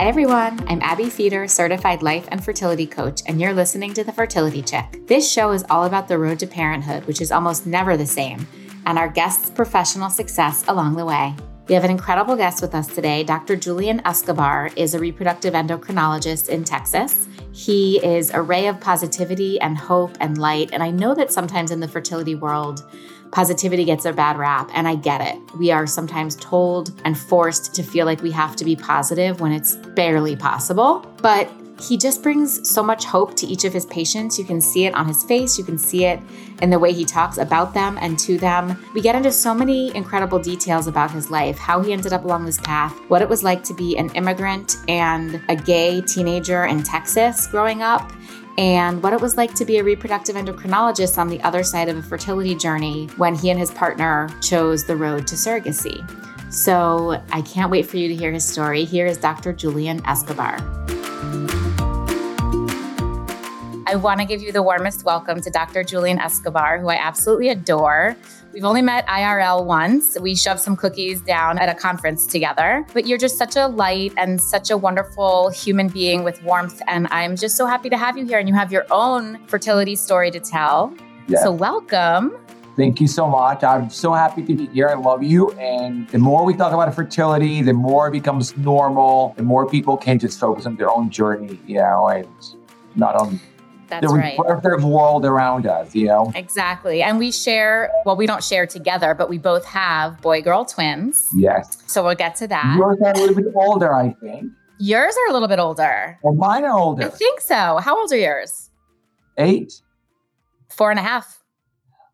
Hi, everyone. I'm Abbe Feder, certified life and fertility coach, and you're listening to The Fertility Chick. This show is all about the road to parenthood, which is almost never the same, and our guests' professional success along the way. We have an incredible guest with us today. Dr. Julian Escobar is a reproductive endocrinologist in Texas. He is a ray of positivity and hope and light. And I know that sometimes in the fertility world, positivity gets a bad rap, and I get it. We are sometimes told and forced to feel like we have to be positive when it's barely possible. But he just brings so much hope to each of his patients. You can see it on his face, you can see it in the way he talks about them and to them. We get into so many incredible details about his life, how he ended up along this path, what it was like to be an immigrant and a gay teenager in Texas growing up, and what it was like to be a reproductive endocrinologist on the other side of a fertility journey when he and his partner chose the road to surrogacy. So I can't wait for you to hear his story. Here is Dr. Julian Escobar. I want to give you the warmest welcome to Dr. Julian Escobar, who I absolutely adore. We've only met IRL once. We shoved some cookies down at a conference together, but you're just such a light and such a wonderful human being with warmth. And I'm just so happy to have you here. And you have your own fertility story to tell. Yeah. So, welcome. Thank you so much. I'm so happy to be here. I love you. And the more we talk about fertility, the more it becomes normal, the more people can just focus on their own journey, you know, and not on that's the right. reflective world around us, you know? Exactly. And we share, well, we don't share together, but we both have boy girl twins. Yes. So we'll get to that. Yours are a little bit older, I think. Yours are a little bit older. Well, mine are older. I think so. How old are yours? Eight. Four and a half.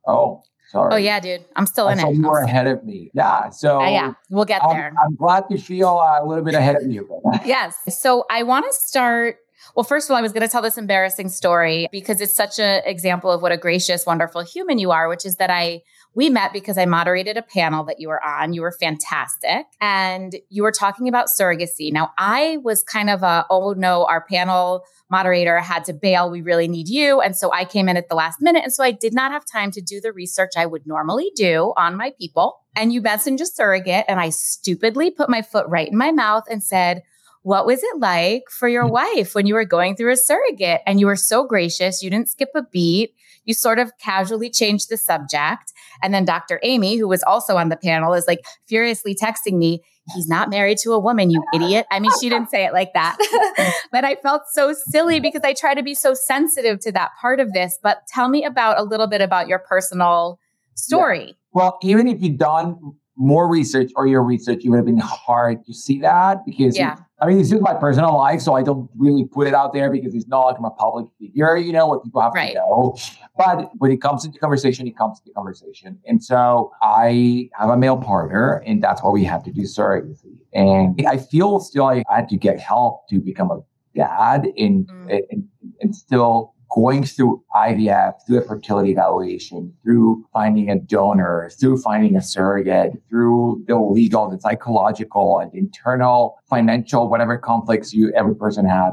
Oh, sorry. Oh, yeah, dude. I'm still I in it. You were ahead of me. Yeah. So, uh, yeah, we'll get I'm, there. I'm glad to feel a little bit ahead of you. yes. So, I want to start well, first of all, I was going to tell this embarrassing story because it's such an example of what a gracious, wonderful human you are, which is that I we met because I moderated a panel that you were on. You were fantastic. And you were talking about surrogacy. Now, I was kind of a, oh no, our panel moderator had to bail. We really need you. And so I came in at the last minute. And so I did not have time to do the research I would normally do on my people. And you mentioned a surrogate. And I stupidly put my foot right in my mouth and said, what was it like for your mm. wife when you were going through a surrogate and you were so gracious? You didn't skip a beat. You sort of casually changed the subject. And then Dr. Amy, who was also on the panel, is like furiously texting me, he's not married to a woman, you idiot. I mean, she didn't say it like that, but I felt so silly because I try to be so sensitive to that part of this. But tell me about a little bit about your personal story. Yeah. Well, even if you've done more research or your research, it would have been hard to see that because yeah. I mean, it's just my personal life, so I don't really put it out there because it's not like I'm a public figure, you know, what people have right. to know. But when it comes into conversation, it comes to the conversation. And so I have a male partner, and that's why we have to do surrogacy. And I feel still I had to get help to become a dad and, mm. and, and still going through IVF, through a fertility evaluation, through finding a donor, through finding a surrogate, through the legal, the psychological, and internal, financial, whatever conflicts you every person has,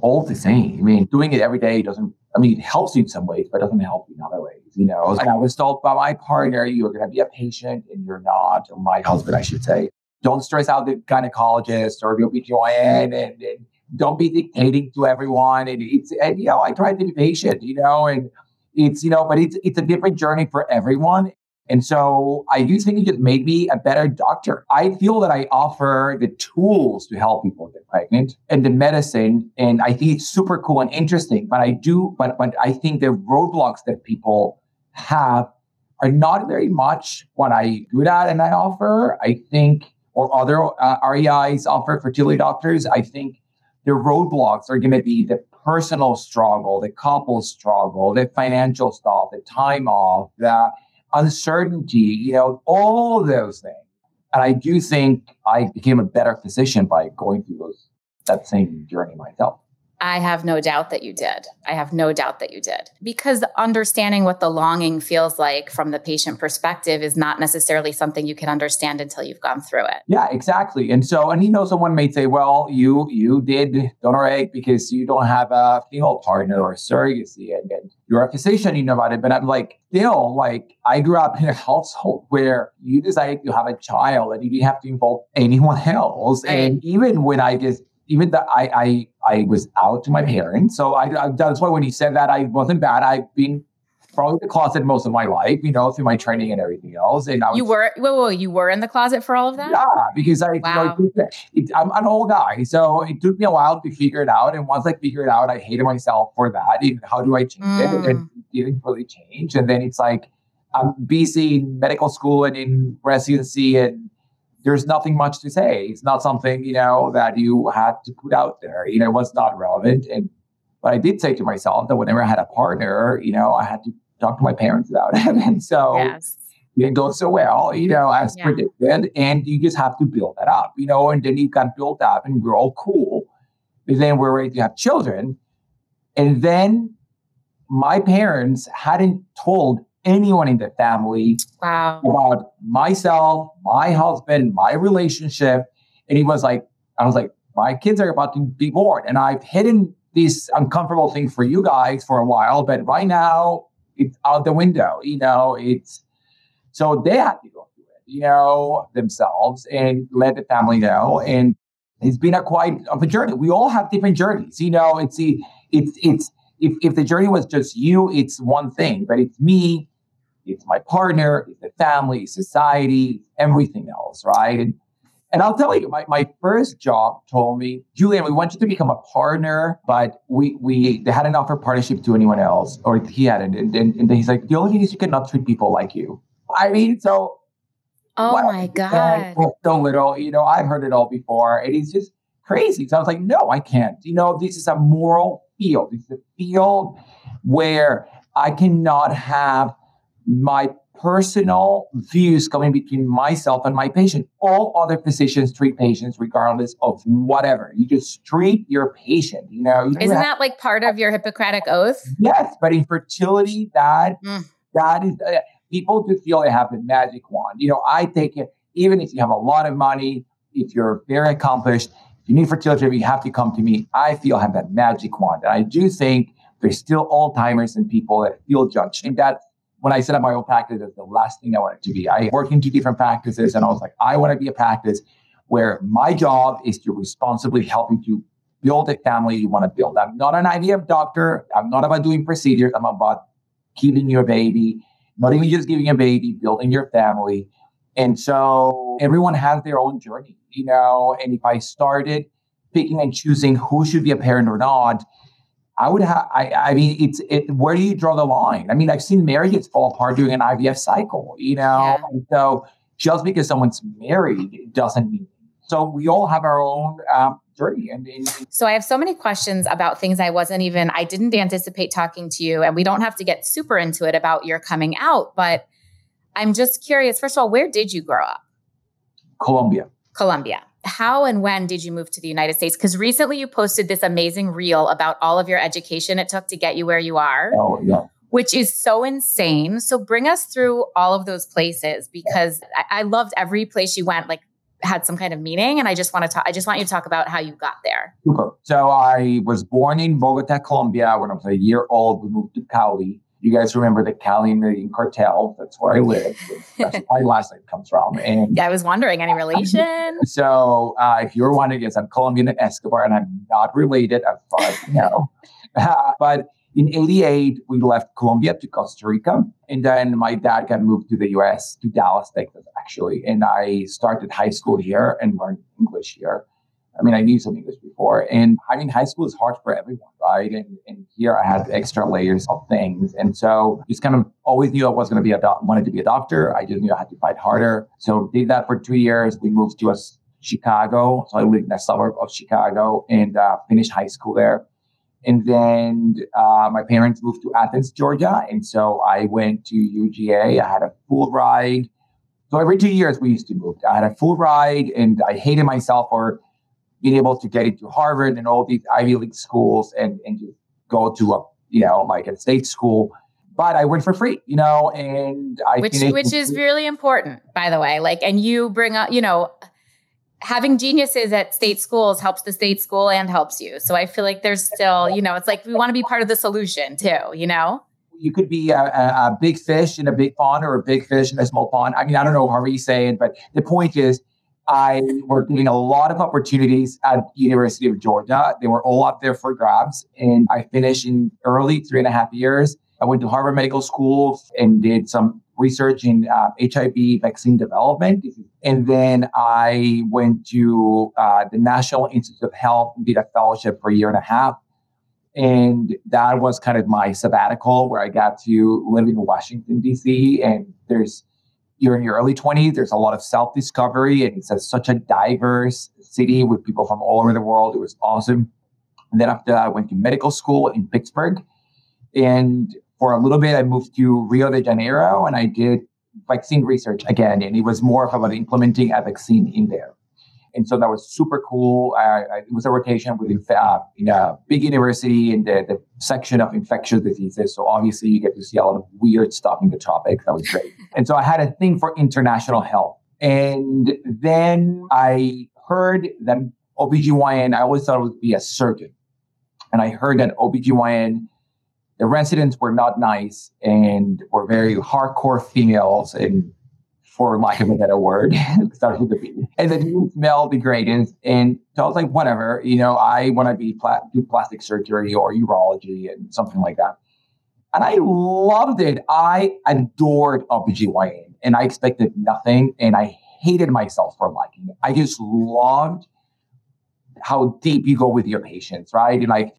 all the same. I mean, doing it every day doesn't. I mean, it helps you in some ways, but it doesn't help you in other ways. You know, I was told by my partner, "You're going to be a patient, and you're not." Or my husband, I should say. Don't stress out the gynecologist or the OBGYN and, and don't be dictating to everyone. And it's, and, you know, I try to be patient, you know, and it's, you know, but it's, it's a different journey for everyone. And so I do think it just made me a better doctor. I feel that I offer the tools to help people get pregnant and the medicine. And I think it's super cool and interesting. But I do, but, but I think the roadblocks that people have are not very much what I do that and I offer. I think, or other uh, REIs offer fertility doctors. I think the roadblocks are going to be the personal struggle, the couple struggle, the financial stuff, the time off, the uncertainty, you know, all those things. And I do think I became a better physician by going through those that same journey myself. I have no doubt that you did. I have no doubt that you did. Because understanding what the longing feels like from the patient perspective is not necessarily something you can understand until you've gone through it. Yeah, exactly. And so, and you know, someone may say, well, you you did donor egg because you don't have a female partner or surrogacy and, and you're a physician, you know about it. But I'm like, still, like I grew up in a household where you decided to have a child and you didn't have to involve anyone else. Right. And even when I just even that I, I I was out to my parents. So I, I that's why when he said that I wasn't bad. I've been probably in the closet most of my life, you know, through my training and everything else. And I was, you were, whoa, whoa, you were in the closet for all of that? Yeah, because I, wow. you know, it, it, I'm an old guy, so it took me a while to figure it out. And once I figured it out, I hated myself for that. And how do I change mm. it? And it didn't really change. And then it's like I'm busy in medical school and in residency, and there's nothing much to say. It's not something you know that you had to put out there. You know, it was not relevant. And but I did say to myself that whenever I had a partner, you know, I had to talk to my parents about it. And so yes. it didn't go so well, you know, as yeah. predicted. And you just have to build that up, you know, and then you got built up and we're all cool. And then we're ready to have children. And then my parents hadn't told anyone in the family wow. about myself, my husband, my relationship. And he was like, I was like, my kids are about to be born. And I've hidden these uncomfortable things for you guys for a while, but right now it's out the window. You know, it's so they had to go through it, you know, themselves and let the family know. And it's been a quite of a journey. We all have different journeys. You know, it's the it's it's if, if the journey was just you, it's one thing, but it's me, it's my partner, it's the family, society, everything else, right? And and I'll tell you, my, my first job told me, Julian, we want you to become a partner, but we we they hadn't offered partnership to anyone else, or he hadn't. And, and, and he's like, the only thing is you cannot treat people like you. I mean, so Oh my God. So little, you know, I've heard it all before. And he's just crazy. So I was like, no, I can't. You know, this is a moral field. It's a field where I cannot have my personal views coming between myself and my patient. All other physicians treat patients regardless of whatever. You just treat your patient, you know. You Isn't have, that like part of your Hippocratic oath? Yes, but in fertility, that mm. that is uh, people just feel they have the magic wand. You know, I take it even if you have a lot of money, if you're very accomplished, if you need fertility, you have to come to me. I feel I have that magic wand. And I do think there's still all timers and people that feel judged. And that when I set up my own practice, it's the last thing I wanted to be. I worked in two different practices and I was like, I want to be a practice where my job is to responsibly help you to build a family you want to build. I'm not an IVF doctor. I'm not about doing procedures. I'm about keeping your baby, not even just giving a baby, building your family. And so everyone has their own journey, you know, and if I started picking and choosing who should be a parent or not, I would have. I, I mean, it's it. Where do you draw the line? I mean, I've seen marriages fall apart during an IVF cycle. You know, yeah. so just because someone's married doesn't mean. So we all have our own um, journey. And, and, so I have so many questions about things I wasn't even. I didn't anticipate talking to you, and we don't have to get super into it about your coming out, but I'm just curious. First of all, where did you grow up? Colombia. Colombia how and when did you move to the United States? Because recently you posted this amazing reel about all of your education it took to get you where you are. Oh, yeah. Which is so insane. So bring us through all of those places because I, I loved every place you went, like had some kind of meaning. And I just want to talk, I just want you to talk about how you got there. Super. So I was born in Bogota, Colombia. When I was a year old, we moved to Cali you guys remember the Cali cartel? That's where I live. That's my last name comes from. And yeah, I was wondering, any relation? So uh, if you're wondering, yes, I'm Colombian Escobar, and I'm not related as far as you know. Uh, but in 88, we left Colombia to Costa Rica. And then my dad got moved to the US, to Dallas, Texas, actually. And I started high school here and learned English here. I mean, I knew some English before. And I mean, high school is hard for everyone, right? And, and here I had extra layers of things. And so just kind of always knew I was going to be a doc- wanted to be a doctor. I just knew I had to fight harder. So did that for two years. We moved to a, Chicago. So I lived in a suburb of Chicago and uh, finished high school there. And then uh, my parents moved to Athens, Georgia. And so I went to UGA. I had a full ride. So every two years we used to move. I had a full ride and I hated myself for being able to get into Harvard and all these Ivy League schools and, and go to a, you know, like a state school. But I went for free, you know, and I which which is really important, by the way. Like, and you bring up, you know, having geniuses at state schools helps the state school and helps you. So I feel like there's still, you know, it's like we want to be part of the solution too, you know. You could be a, a, a big fish in a big pond or a big fish in a small pond. I mean, I don't know how you say it, but the point is, I were getting a lot of opportunities at University of Georgia. They were all up there for grabs. And I finished in early three and a half years. I went to Harvard Medical School and did some research in uh, HIV vaccine development. And then I went to uh, the National Institute of Health and did a fellowship for a year and a half. And that was kind of my sabbatical where I got to live in Washington, D.C. And there's you're in your early 20s, there's a lot of self discovery, and it's a, such a diverse city with people from all over the world. It was awesome. And then after that, I went to medical school in Pittsburgh. And for a little bit, I moved to Rio de Janeiro and I did vaccine research again. And it was more about implementing a vaccine in there. And so that was super cool. I, I, it was a rotation with uh, in a big university in the, the section of infectious diseases. So obviously you get to see a lot of weird stuff in the tropics. That was great. and so I had a thing for international health. And then I heard that OBGYN, I always thought it would be a surgeon. And I heard that OBGYN, the residents were not nice and were very hardcore females and for lack of a better word, starts with the B. And then you smell degraded. And so I was like, whatever, you know, I want to be pla- do plastic surgery or urology and something like that. And I loved it. I adored OBGYN and I expected nothing. And I hated myself for liking it. I just loved how deep you go with your patients, right? And like,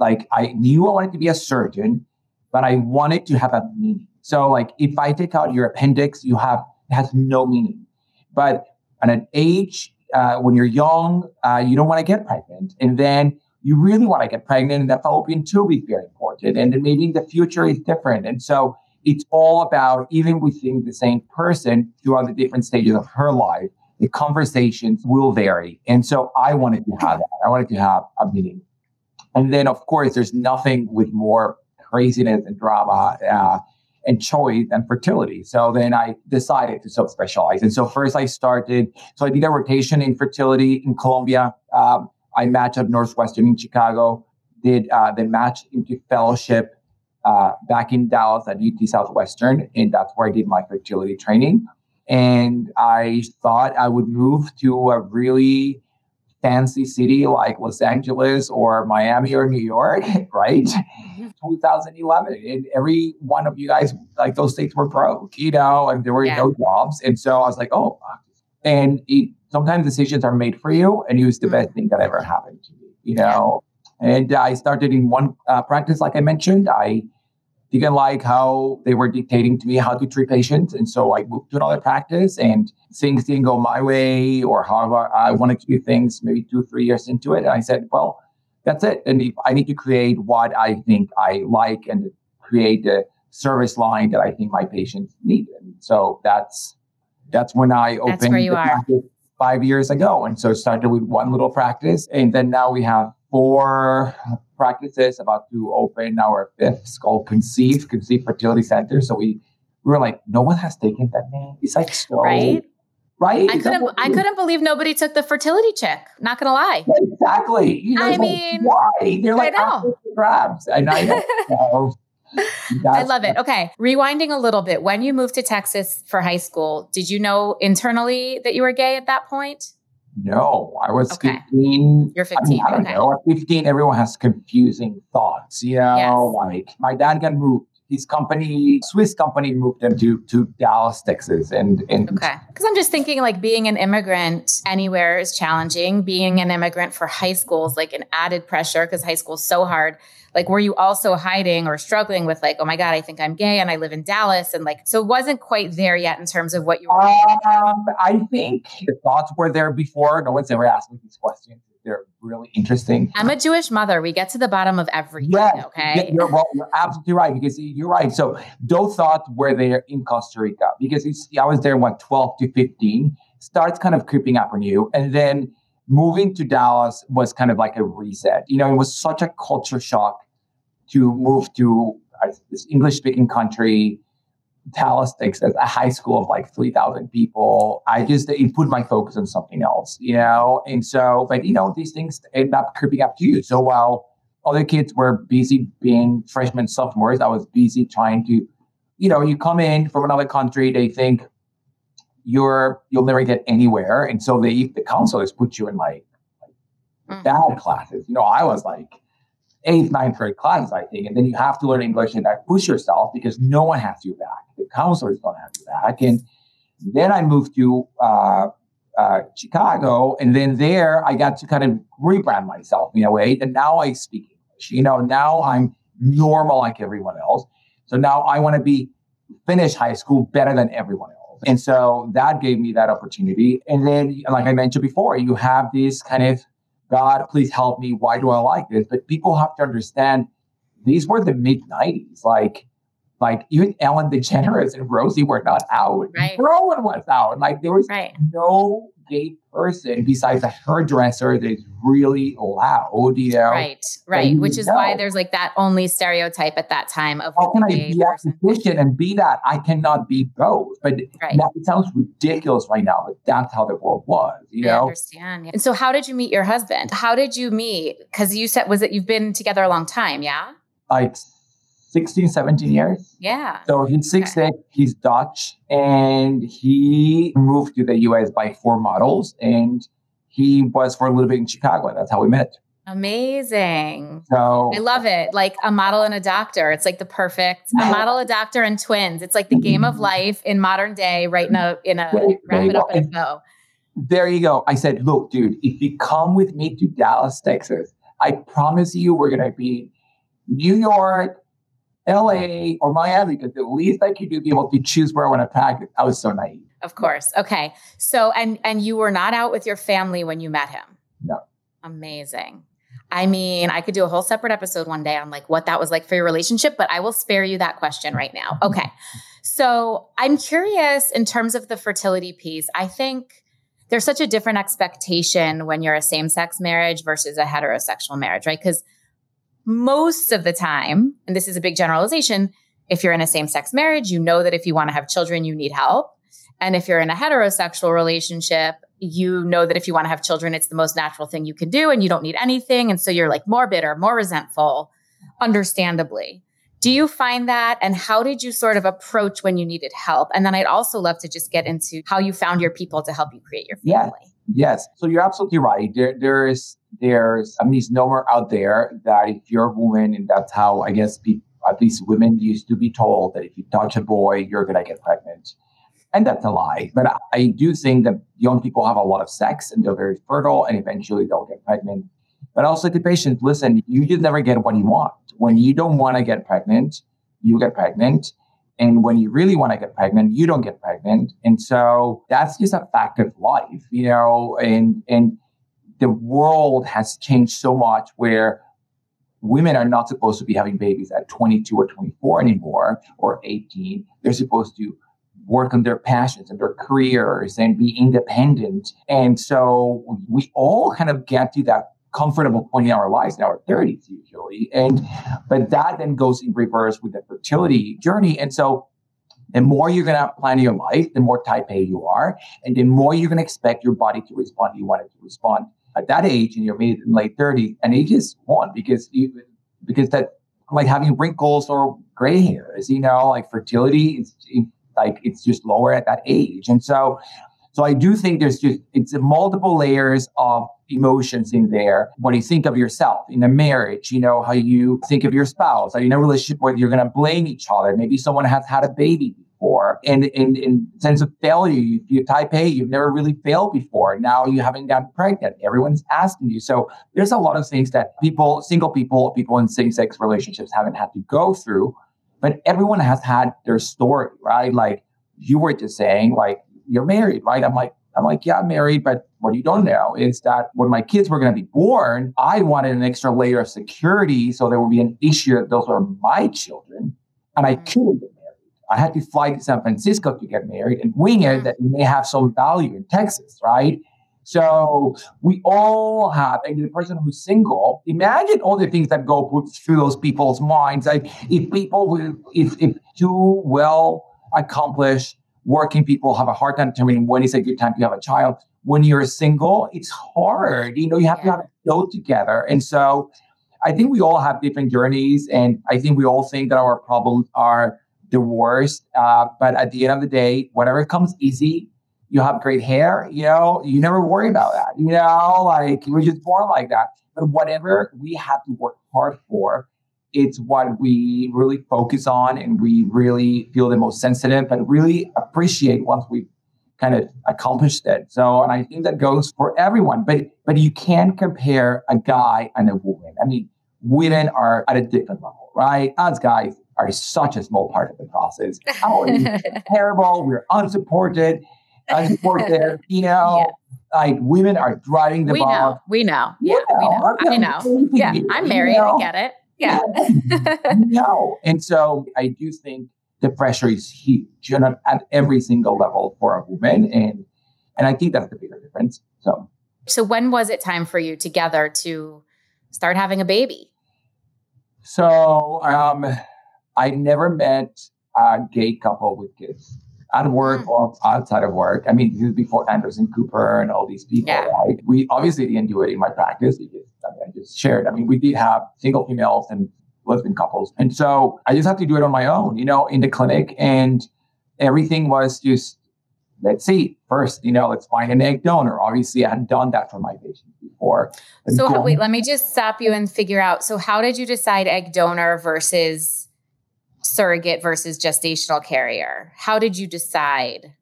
like I knew I wanted to be a surgeon, but I wanted to have a meaning. So like if I take out your appendix, you have has no meaning. But at an age uh, when you're young, uh, you don't want to get pregnant, and then you really want to get pregnant, and that fallopian tube is very important. And then maybe in the future is different. And so it's all about even within the same person throughout the different stages of her life, the conversations will vary. And so I wanted to have that. I wanted to have a meeting. And then, of course, there's nothing with more craziness and drama uh, and choice and fertility. So then I decided to subspecialize. And so first I started, so I did a rotation in fertility in Columbia. Um, I matched at Northwestern in Chicago, did uh, then matched into fellowship uh, back in Dallas at UT Southwestern. And that's where I did my fertility training. And I thought I would move to a really fancy city like Los Angeles or Miami or New York, right? 2011. And every one of you guys, like those states were broke, you know, and there were yeah. no jobs. And so I was like, oh, and it, sometimes decisions are made for you. And it was the mm-hmm. best thing that ever happened to me, you know. And I started in one uh, practice, like I mentioned. I didn't like how they were dictating to me how to treat patients. And so I moved to another practice and things didn't go my way or however I wanted to do things maybe two, three years into it. And I said, well, that's it. And I need to create what I think I like and create the service line that I think my patients need. And so that's that's when I opened you are. five years ago. And so started with one little practice. And then now we have four practices about to open our fifth. It's called Conceive, Conceive Fertility Center. So we, we were like, no one has taken that name. It's like so right right? I couldn't. I couldn't believe nobody took the fertility chick. Not gonna lie. Exactly. You know, I mean, why? They're like, I know. crabs, and I know. I love it. Okay. Rewinding a little bit, when you moved to Texas for high school, did you know internally that you were gay at that point? No, I was okay. 15. You're 15. I, mean, I don't okay. know. At 15, everyone has confusing thoughts. You know, yes. like my dad got moved his company, Swiss company, moved them to to Dallas, Texas, and and okay. Because I'm just thinking like being an immigrant anywhere is challenging. Being an immigrant for high school is like an added pressure because high school is so hard. Like, were you also hiding or struggling with like, oh my god, I think I'm gay and I live in Dallas, and like, so it wasn't quite there yet in terms of what you were. Um, I think the thoughts were there before. No one's ever asked me these questions they're really interesting. I'm a Jewish mother. We get to the bottom of everything. Yeah, okay. You're, well, you're absolutely right because you're right. So those thoughts were there in Costa Rica because I was there when 12 to 15 starts kind of creeping up on you, and then moving to Dallas was kind of like a reset. You know, it was such a culture shock to move to this English speaking country Dallas, Texas, a high school of like 3,000 people. I just it put my focus on something else, you know? And so, but, you know, these things end up creeping up to you. So while other kids were busy being freshmen, sophomores, I was busy trying to, you know, you come in from another country, they think you're you'll never get anywhere. And so they the counselors put you in like, like mm-hmm. bad classes. You know, I was like eighth, ninth grade class, I think. And then you have to learn English and like push yourself because no one has you back. The counselors don't have you back. And then I moved to uh, uh, Chicago, and then there I got to kind of rebrand myself in a way. And now I speak English. You know, now I'm normal like everyone else. So now I want to be finish high school better than everyone else. And so that gave me that opportunity. And then, like I mentioned before, you have this kind of God, please help me. Why do I like this? But people have to understand these were the mid 90s. Like, like even Ellen DeGeneres and Rosie were not out. Right. No one was out. Like there was right. no gay person besides a hairdresser that is really loud, you know. Right, right. Which is know. why there's like that only stereotype at that time of how can I be efficient and be that? I cannot be both. But right. that sounds ridiculous right now, but that's how the world was, you I know. understand. And so how did you meet your husband? How did you meet? Because you said was it you've been together a long time, yeah? Like 16, 17 years. Yeah. So he's six okay. he's Dutch, and he moved to the US by four models, and he was for a little bit in Chicago. That's how we met. Amazing. So I love it. Like a model and a doctor. It's like the perfect a model, a doctor, and twins. It's like the game of mm-hmm. life in modern day, right in a in a wrap it up in a bow. There you go. I said, look, dude, if you come with me to Dallas, Texas, I promise you we're gonna be New York, LA or Miami because the least I could do be able to choose where I want to practice. I was so naive. Of course. Okay. So and and you were not out with your family when you met him. No. Amazing. I mean, I could do a whole separate episode one day on like what that was like for your relationship, but I will spare you that question right now. Mm-hmm. Okay. So I'm curious in terms of the fertility piece. I think there's such a different expectation when you're a same sex marriage versus a heterosexual marriage, right? Because most of the time, and this is a big generalization, if you're in a same sex marriage, you know that if you want to have children, you need help. And if you're in a heterosexual relationship, you know that if you want to have children, it's the most natural thing you can do and you don't need anything. And so you're like more bitter, more resentful, understandably. Do you find that? And how did you sort of approach when you needed help? And then I'd also love to just get into how you found your people to help you create your family. Yeah. Yes. So you're absolutely right. There, there is there's a misnomer out there that if you're a woman, and that's how I guess be, at least women used to be told that if you touch a boy, you're gonna get pregnant, and that's a lie. But I, I do think that young people have a lot of sex and they're very fertile, and eventually they'll get pregnant. But also to patients, listen, you just never get what you want. When you don't want to get pregnant, you get pregnant. And when you really want to get pregnant, you don't get pregnant. And so that's just a fact of life, you know, and, and the world has changed so much where women are not supposed to be having babies at 22 or 24 anymore or 18. They're supposed to work on their passions and their careers and be independent. And so we all kind of get to that comfortable in our lives in our 30s usually. And but that then goes in reverse with the fertility journey. And so the more you're going to plan your life, the more type A you are, and the more you're going to expect your body to respond. You want it to respond at that age in your mid and late 30s, and age is one because you because that like having wrinkles or gray hairs, you know, like fertility is like it's just lower at that age, and so so I do think there's just it's multiple layers of emotions in there. When you think of yourself in a marriage, you know how you think of your spouse. Are you in a relationship where you're going to blame each other? Maybe someone has had a baby before. And in, in sense of failure, you, you type A, you've never really failed before. Now you haven't gotten pregnant. Everyone's asking you. So there's a lot of things that people, single people, people in same-sex relationships haven't had to go through. But everyone has had their story, right? Like you were just saying, like, you're married, right? I'm like, I'm like, yeah, I'm married, but what you don't know is that when my kids were going to be born, I wanted an extra layer of security so there would be an issue that those were my children, and I couldn't get married. I had to fly to San Francisco to get married and wing it mm. that may have some value in Texas, right? So we all have, and the person who's single, imagine all the things that go through those people's minds. Like if people will, if, if two well accomplished working people have a hard time determining when is a good time to have a child. When you're single, it's hard. You know, you have yeah. to have it go together. And so I think we all have different journeys. And I think we all think that our problems are the worst. Uh, but at the end of the day, whatever comes easy you have great hair, you know, you never worry about that. You know, like we're just born like that. But whatever we have to work hard for, it's what we really focus on and we really feel the most sensitive and really appreciate once we kind of accomplished it. So, and I think that goes for everyone, but, but you can't compare a guy and a woman. I mean, women are at a different level, right? Us guys are such a small part of the process. Oh, terrible. We're unsupported, unsupported, you know. Yeah like women are driving the we. Know. We know. Yeah, we know. I know. Yeah, I'm married. You know? I get it. Yeah. no. And so I do think the pressure is huge you and at every single level for a woman. And and I think that's the bigger difference. So So when was it time for you together to start having a baby? So um I never met a gay couple with kids at work mm. or outside of work. I mean, this is before Anderson Cooper and all these people, yeah. right? We obviously didn't do it in my practice because I, mean, I just shared. I mean, we did have single females and lesbian couples. And so I just have to do it on my own, you know, in the clinic. And everything was just, let's see, first, you know, let's find an egg donor. Obviously, I hadn't done that for my patients before. so, wait, let me just stop you and figure out. So, how did you decide egg donor versus surrogate versus gestational carrier? How did you decide?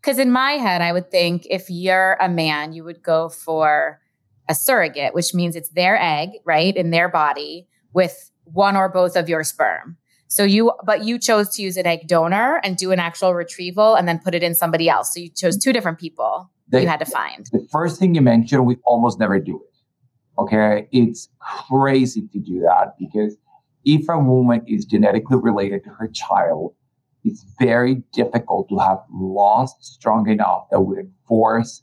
Because in my head, I would think if you're a man, you would go for a surrogate, which means it's their egg, right, in their body with one or both of your sperm. So you, but you chose to use an egg donor and do an actual retrieval and then put it in somebody else. So you chose two different people the, you had to find. The first thing you mentioned, we almost never do it. Okay. It's crazy to do that because if a woman is genetically related to her child, it's very difficult to have laws strong enough that would force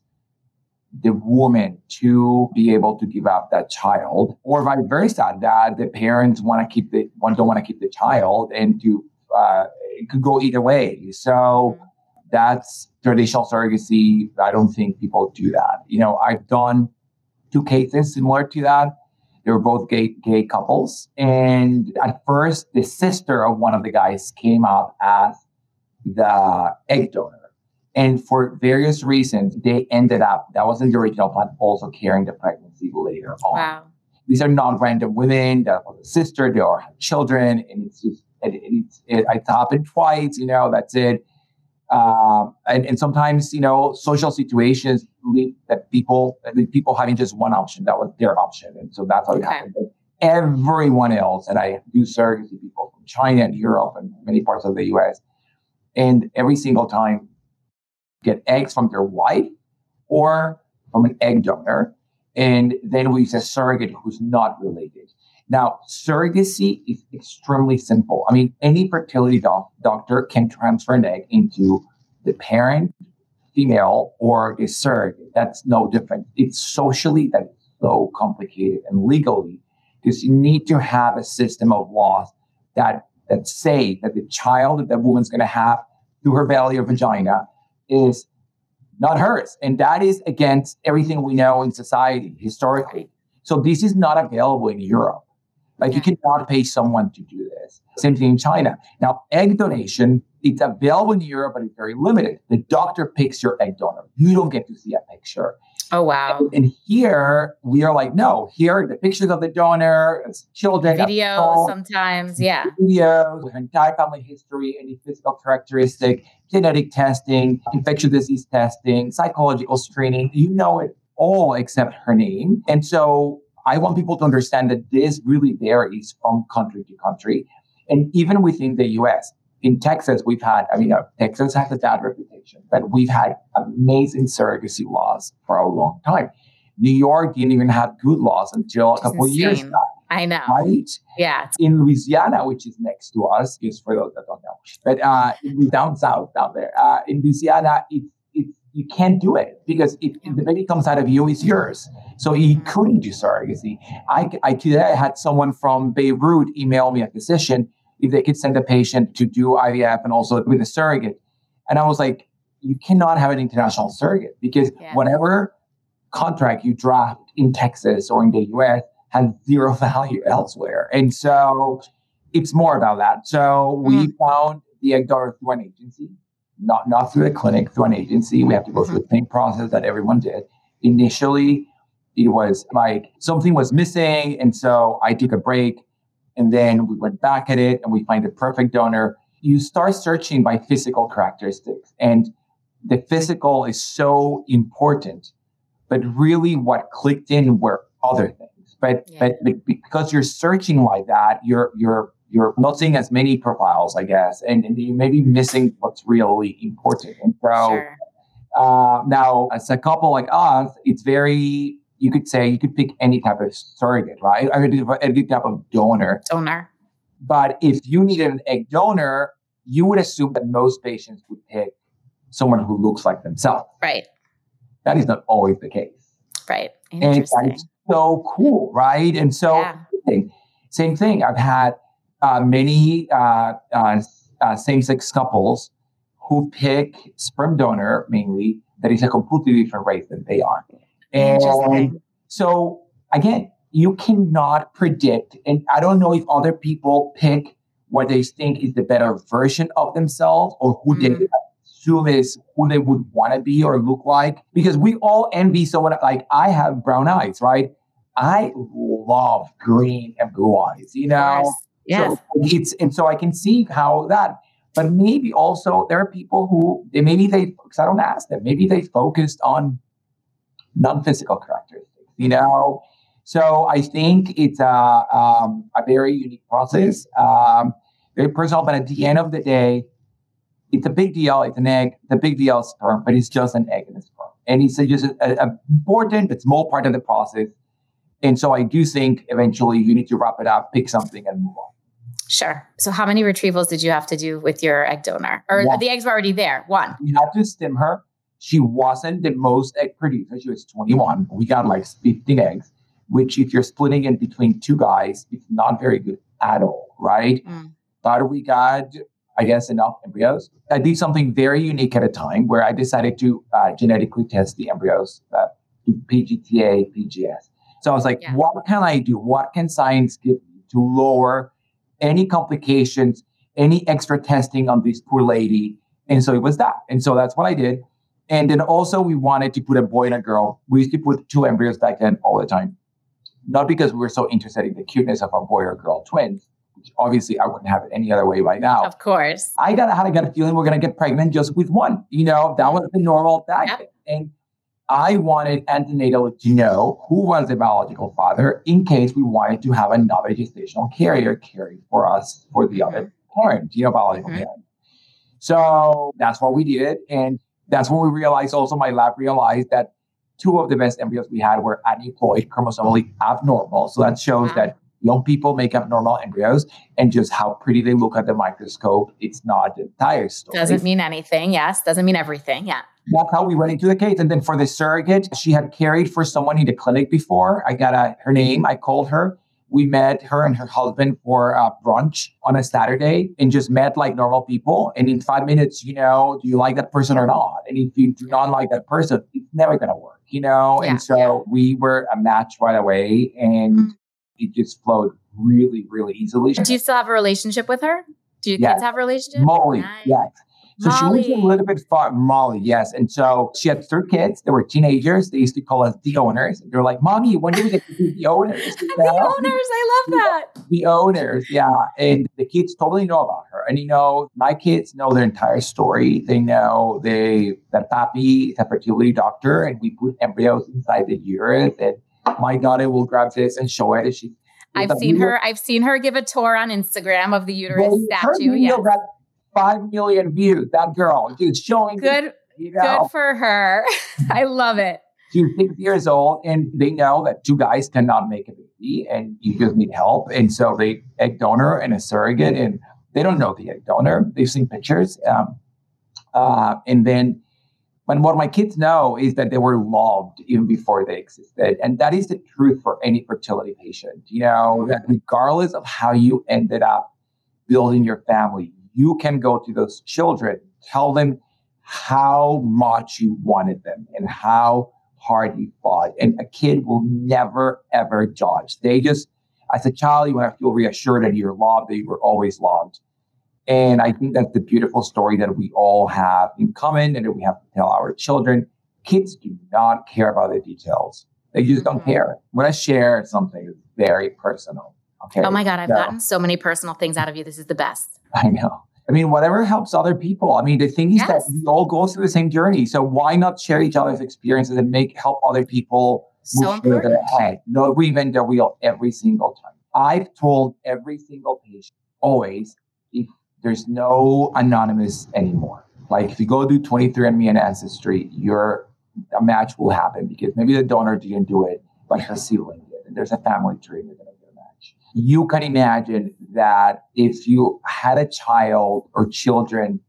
the woman to be able to give up that child, or vice versa, that the parents want to keep the one don't want to keep the child, and to uh, it could go either way. So that's traditional surrogacy. I don't think people do that. You know, I've done two cases similar to that they were both gay gay couples. And at first, the sister of one of the guys came up as the egg donor. And for various reasons, they ended up, that wasn't the original plan, also carrying the pregnancy later on. Wow. These are not random women. That was a sister. They all have children. And it's just, it, it, it, it happened twice, you know, that's it. Uh, and, and sometimes, you know, social situations lead that people, that people having just one option, that was their option. And so that's how it happened. But everyone else, and I do surrogacy people from China and Europe and many parts of the US, and every single time get eggs from their wife or from an egg donor. And then we use a surrogate who's not related. Now, surrogacy is extremely simple. I mean, any fertility doc- doctor can transfer an egg into the parent, female, or the surrogate. That's no different. It's socially that's so complicated and legally because you need to have a system of laws that that say that the child that that woman's going to have through her belly or vagina is not hers, and that is against everything we know in society historically. So this is not available in Europe. Like you cannot pay someone to do this. Same thing in China. Now, egg donation, it's available in Europe, but it's very limited. The doctor picks your egg donor. You don't get to see a picture. Oh wow! And, here we are like, no. Here are the pictures of the donor, children, videos sometimes, yeah, videos with entire family history, any physical characteristic, genetic testing, infectious disease testing, psychological screening. You know it all except her name, and so I want people to understand that this really varies from country to country. And even within the US, in Texas, we've had, I mean, uh, Texas has a bad reputation, but we've had amazing surrogacy laws for a long time. New York didn't even have good laws until a couple years back. I know. Right? Yeah. In Louisiana, which is next to us, is for those that don't know, but uh, down south, down there, uh, in Louisiana, it's you can't do it because if the baby comes out of you, it's yours. So he couldn't do surrogacy. I, I today I had someone from Beirut email me a physician if they could send a patient to do IVF and also with a surrogate. And I was like, you cannot have an international surrogate because yeah. whatever contract you draft in Texas or in the US has zero value elsewhere. And so it's more about that. So we mm. found the egg donor through an agency not, not through a clinic, through an agency. We have to go through the same process that everyone did. Initially, it was like something was missing. And so I took a break and then we went back at it and we find the perfect donor. You start searching by physical characteristics. And the physical is so important, but really what clicked in were other things. But, yeah. but because you're searching like that, you're, you're, you're not seeing as many profiles, I guess, and, and you may be missing what's really important. And so, sure. uh, now as a couple like us, it's very you could say you could pick any type of surrogate, right? I mean, any type of donor. Donor. But if you needed an egg donor, you would assume that most patients would pick someone who looks like themselves. Right. That is not always the case. Right. And so cool, right? And so, yeah. same thing. I've had uh, many uh, uh, uh same-sex couples who pick sperm donor mainly that is a completely different race than they are. And so again, you cannot predict, and I don't know if other people pick what they think is the better version of themselves or who mm. they assume is who they would want to be or look like. Because we all envy someone like I have brown eyes, right? I love green and blue eyes, you know? Yes. So it's and so I can see how that but maybe also there are people who maybe they because I don't ask them, maybe they focused on non-physical characteristics, you know? So I think it's a, um, a very unique process, um, very personal, but at the end of the day, it's a big deal. It's an egg. The big deal is sperm, but it's just an egg in a sperm. And it's just an important but small part of the process. And so I do think eventually you need to wrap it up, pick something, and move on. Sure. So how many retrievals did you have to do with your egg donor? Or One. the eggs were already there? One. You had to stim her. She wasn't the most egg producer. She was 21. We got like 15 eggs, which if you're splitting it between two guys, it's not very good at all, right? Mm. But we got, I guess, enough embryos. I did something very unique at a time where I decided to uh, genetically test the embryos, uh, PGTA, PGS. So I was like, yeah. what can I do? What can science give me to lower any complications, any extra testing on this poor lady? And so it was that. And so that's what I did. And then also we wanted to put a boy and a girl. We used to put two embryos back then all the time. Not because we were so interested in the cuteness of a boy or girl twins, which obviously I wouldn't have it any other way right now. Of course. I got had a gut feeling we're gonna get pregnant just with one. You know, that was the normal thing. Yep. And I wanted antenatal to know who was the biological father in case we wanted to have another gestational carrier carry for us for the other parent, you know, biological mm-hmm. parent. So that's what we did. And that's when we realized oh, also my lab realized that two of the best embryos we had were aneuploid, chromosomally abnormal. So that shows wow. that young people make abnormal embryos and just how pretty they look at the microscope. It's not the entire story. Doesn't mean anything. Yes. Doesn't mean everything. Yeah. That's how we went into the case. And then for the surrogate, she had carried for someone in the clinic before. I got a, her name. I called her we met her and her husband for a brunch on a Saturday and just met like normal people. And in five minutes, you know, do you like that person or not? And if you do not like that person, it's never going to work, you know? Yeah, and so yeah. we were a match right away and mm-hmm. it just flowed really, really easily. Do you still have a relationship with her? Do your yes. kids have a relationship? Molly, nice. yes. So Molly. she was a little bit far, Molly, yes. And so she had three kids. They were teenagers. They used to call us the owners. They're like, Mommy, when do we get to be the owners? the owners, I love that. The owners, yeah. And the kids totally know about her. And you know, my kids know their entire story. They know they that Papi is a fertility doctor, and we put embryos inside the uterus. And my daughter will grab this and show it. And she I've seen her. I've seen her give a tour on Instagram of the uterus well, statue. Yes five million views. That girl, she's showing good. You know, good for her. I love it. She's six years old, and they know that two guys cannot make a baby, and you just need help. And so they egg donor and a surrogate, and they don't know the egg donor. They've seen pictures, um, uh, and then. But what my kids know is that they were loved even before they existed. And that is the truth for any fertility patient. You know, that regardless of how you ended up building your family, you can go to those children, tell them how much you wanted them and how hard you fought. And a kid will never, ever judge. They just, as a child, you have to feel reassured that you're loved, that you were always loved. And I think that's the beautiful story that we all have in common and that we have to tell our children. Kids do not care about the details. They just don't mm-hmm. care. When I share something very personal. Okay. Oh my God, I've so, gotten so many personal things out of you. This is the best. I know. I mean, whatever helps other people. I mean, the thing is yes. that we all go through the same journey. So why not share each other's experiences and make help other people so move further ahead? No reinvent the wheel every single time. I've told every single patient always if there's no anonymous anymore. Like if you go do 23andMe and Ancestry, your a match will happen because maybe the donor didn't do it, but her sibling did. And there's a family tree you can imagine that if you had a child or children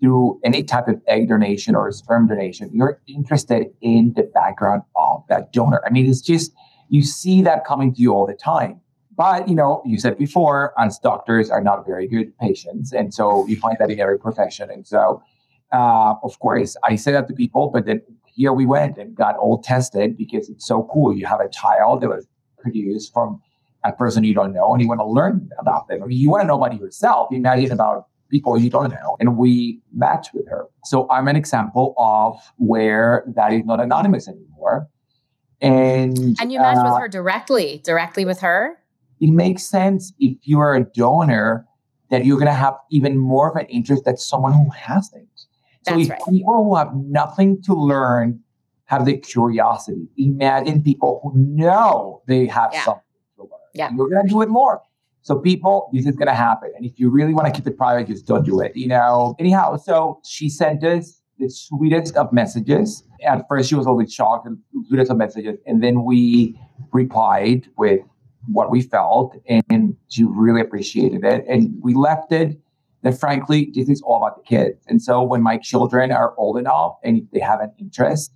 through any type of egg donation or sperm donation, you're interested in the background of that donor. I mean, it's just, you see that coming to you all the time. But, you know, you said before, us doctors are not very good patients. And so you find that in every profession. And so, uh, of course, I say that to people, but then here we went and got all tested because it's so cool. You have a child that was produced from a person you don't know and you want to learn about them. I mean, you want to know about yourself. Imagine about people you don't know. And we match with her. So I'm an example of where that is not anonymous anymore. And And you match uh, with her directly, directly with her? It makes sense if you are a donor that you're gonna have even more of an interest than someone who hasn't. So That's if right. people who have nothing to learn have the curiosity, imagine people who know they have yeah. something yeah. You're going to do it more. So people, this is going to happen. And if you really want to keep it private, just don't do it. You know, anyhow, so she sent us the sweetest of messages. At first, she was a little bit shocked and sweetest of messages. And then we replied with what we felt and she really appreciated it. And we left it that frankly, this is all about the kids. And so when my children are old enough and if they have an interest,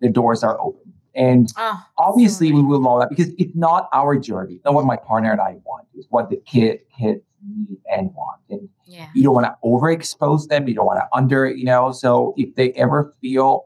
the doors are open. And oh, obviously, so we will know that because it's not our journey. It's not what my partner and I want. It's what the kid kids need and want. And yeah. you don't want to overexpose them. You don't want to under, you know. So if they ever feel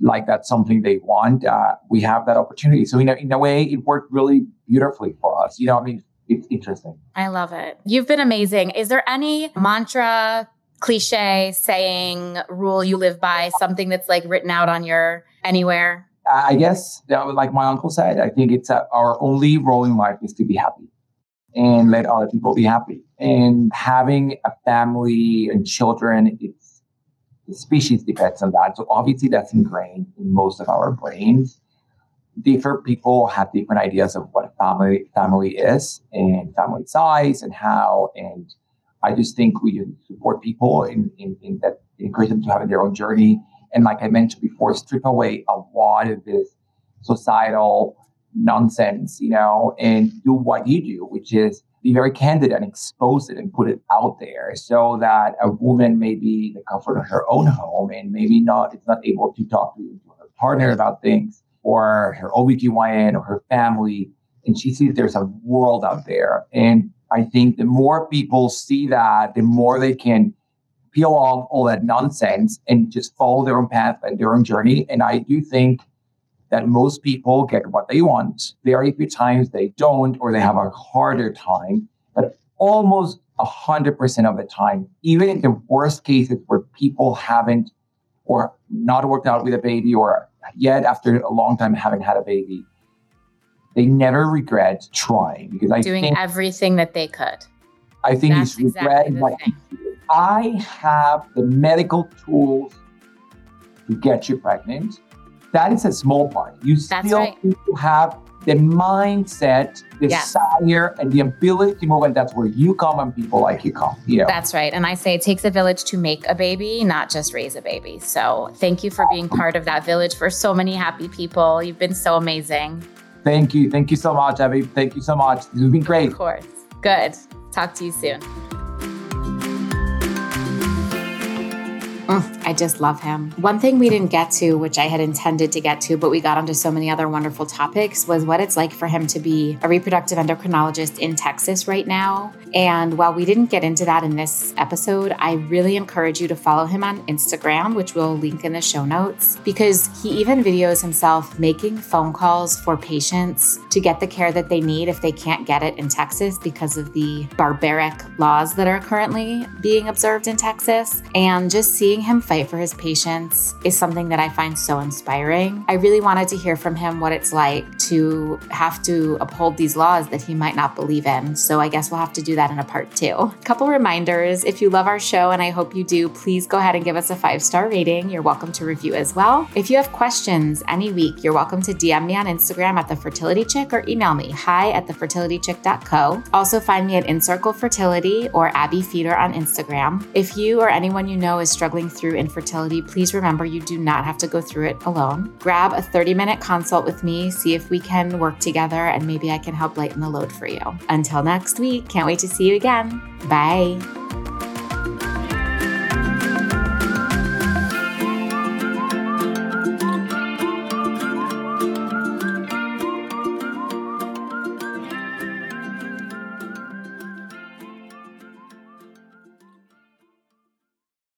like that's something they want, uh, we have that opportunity. So in a, in a way, it worked really beautifully for us. You know, I mean, it's interesting. I love it. You've been amazing. Is there any mantra, cliche, saying, rule you live by, something that's like written out on your anywhere? I guess, like my uncle said, I think it's a, our only role in life is to be happy and let other people be happy. And having a family and children, it's the species depends on that. So obviously that's ingrained in most of our brains. Different people have different ideas of what a family family is and family size and how. And I just think we support people in, in, in that encourage them to have their own journey and like I mentioned before, strip away a lot of this societal nonsense, you know, and do what you do, which is be very candid and expose it and put it out there so that a woman may be the comfort of her own home and maybe not, it's not able to talk to her partner about things or her OBGYN or her family. And she sees there's a world out there. And I think the more people see that, the more they can peel off all that nonsense and just follow their own path and their own journey. And I do think that most people get what they want. Very few times they don't, or they have a harder time. But almost 100% of the time, even in the worst cases where people haven't or not worked out with a baby or yet after a long time haven't had a baby, they never regret trying because I doing everything that they could. I think That's it's regret exactly I have the medical tools to get you pregnant. That is a small part. You That's still right. have the mindset, yes. desire, and the ability to move, and that's where you come and people like you come. Yeah. That's right. And I say it takes a village to make a baby, not just raise a baby. So thank you for being part of that village for so many happy people. You've been so amazing. Thank you. Thank you so much, Abbe. Thank you so much. This has been great. Of course. Good. Talk to you soon. I just love him. One thing we didn't get to, which I had intended to get to, but we got onto so many other wonderful topics, was what it's like for him to be a reproductive endocrinologist in Texas right now. And while we didn't get into that in this episode, I really encourage you to follow him on Instagram, which we'll link in the show notes, because he even videos himself making phone calls for patients to get the care that they need if they can't get it in Texas because of the barbaric laws that are currently being observed in Texas. And just seeing him fight for his patients is something that I find so inspiring. I really wanted to hear from him what it's like to have to uphold these laws that he might not believe in. So I guess we'll have to do that in a part two. A couple reminders if you love our show, and I hope you do, please go ahead and give us a five star rating. You're welcome to review as well. If you have questions any week, you're welcome to DM me on Instagram at the Fertility Chick or email me hi at thefertilitychick.co. Also find me at InCircle Fertility or Abbe Feder on Instagram. If you or anyone you know is struggling through infertility, please remember you do not have to go through it alone. Grab a 30 minute consult with me, see if we can work together, and maybe I can help lighten the load for you. Until next week, can't wait to see you again. Bye.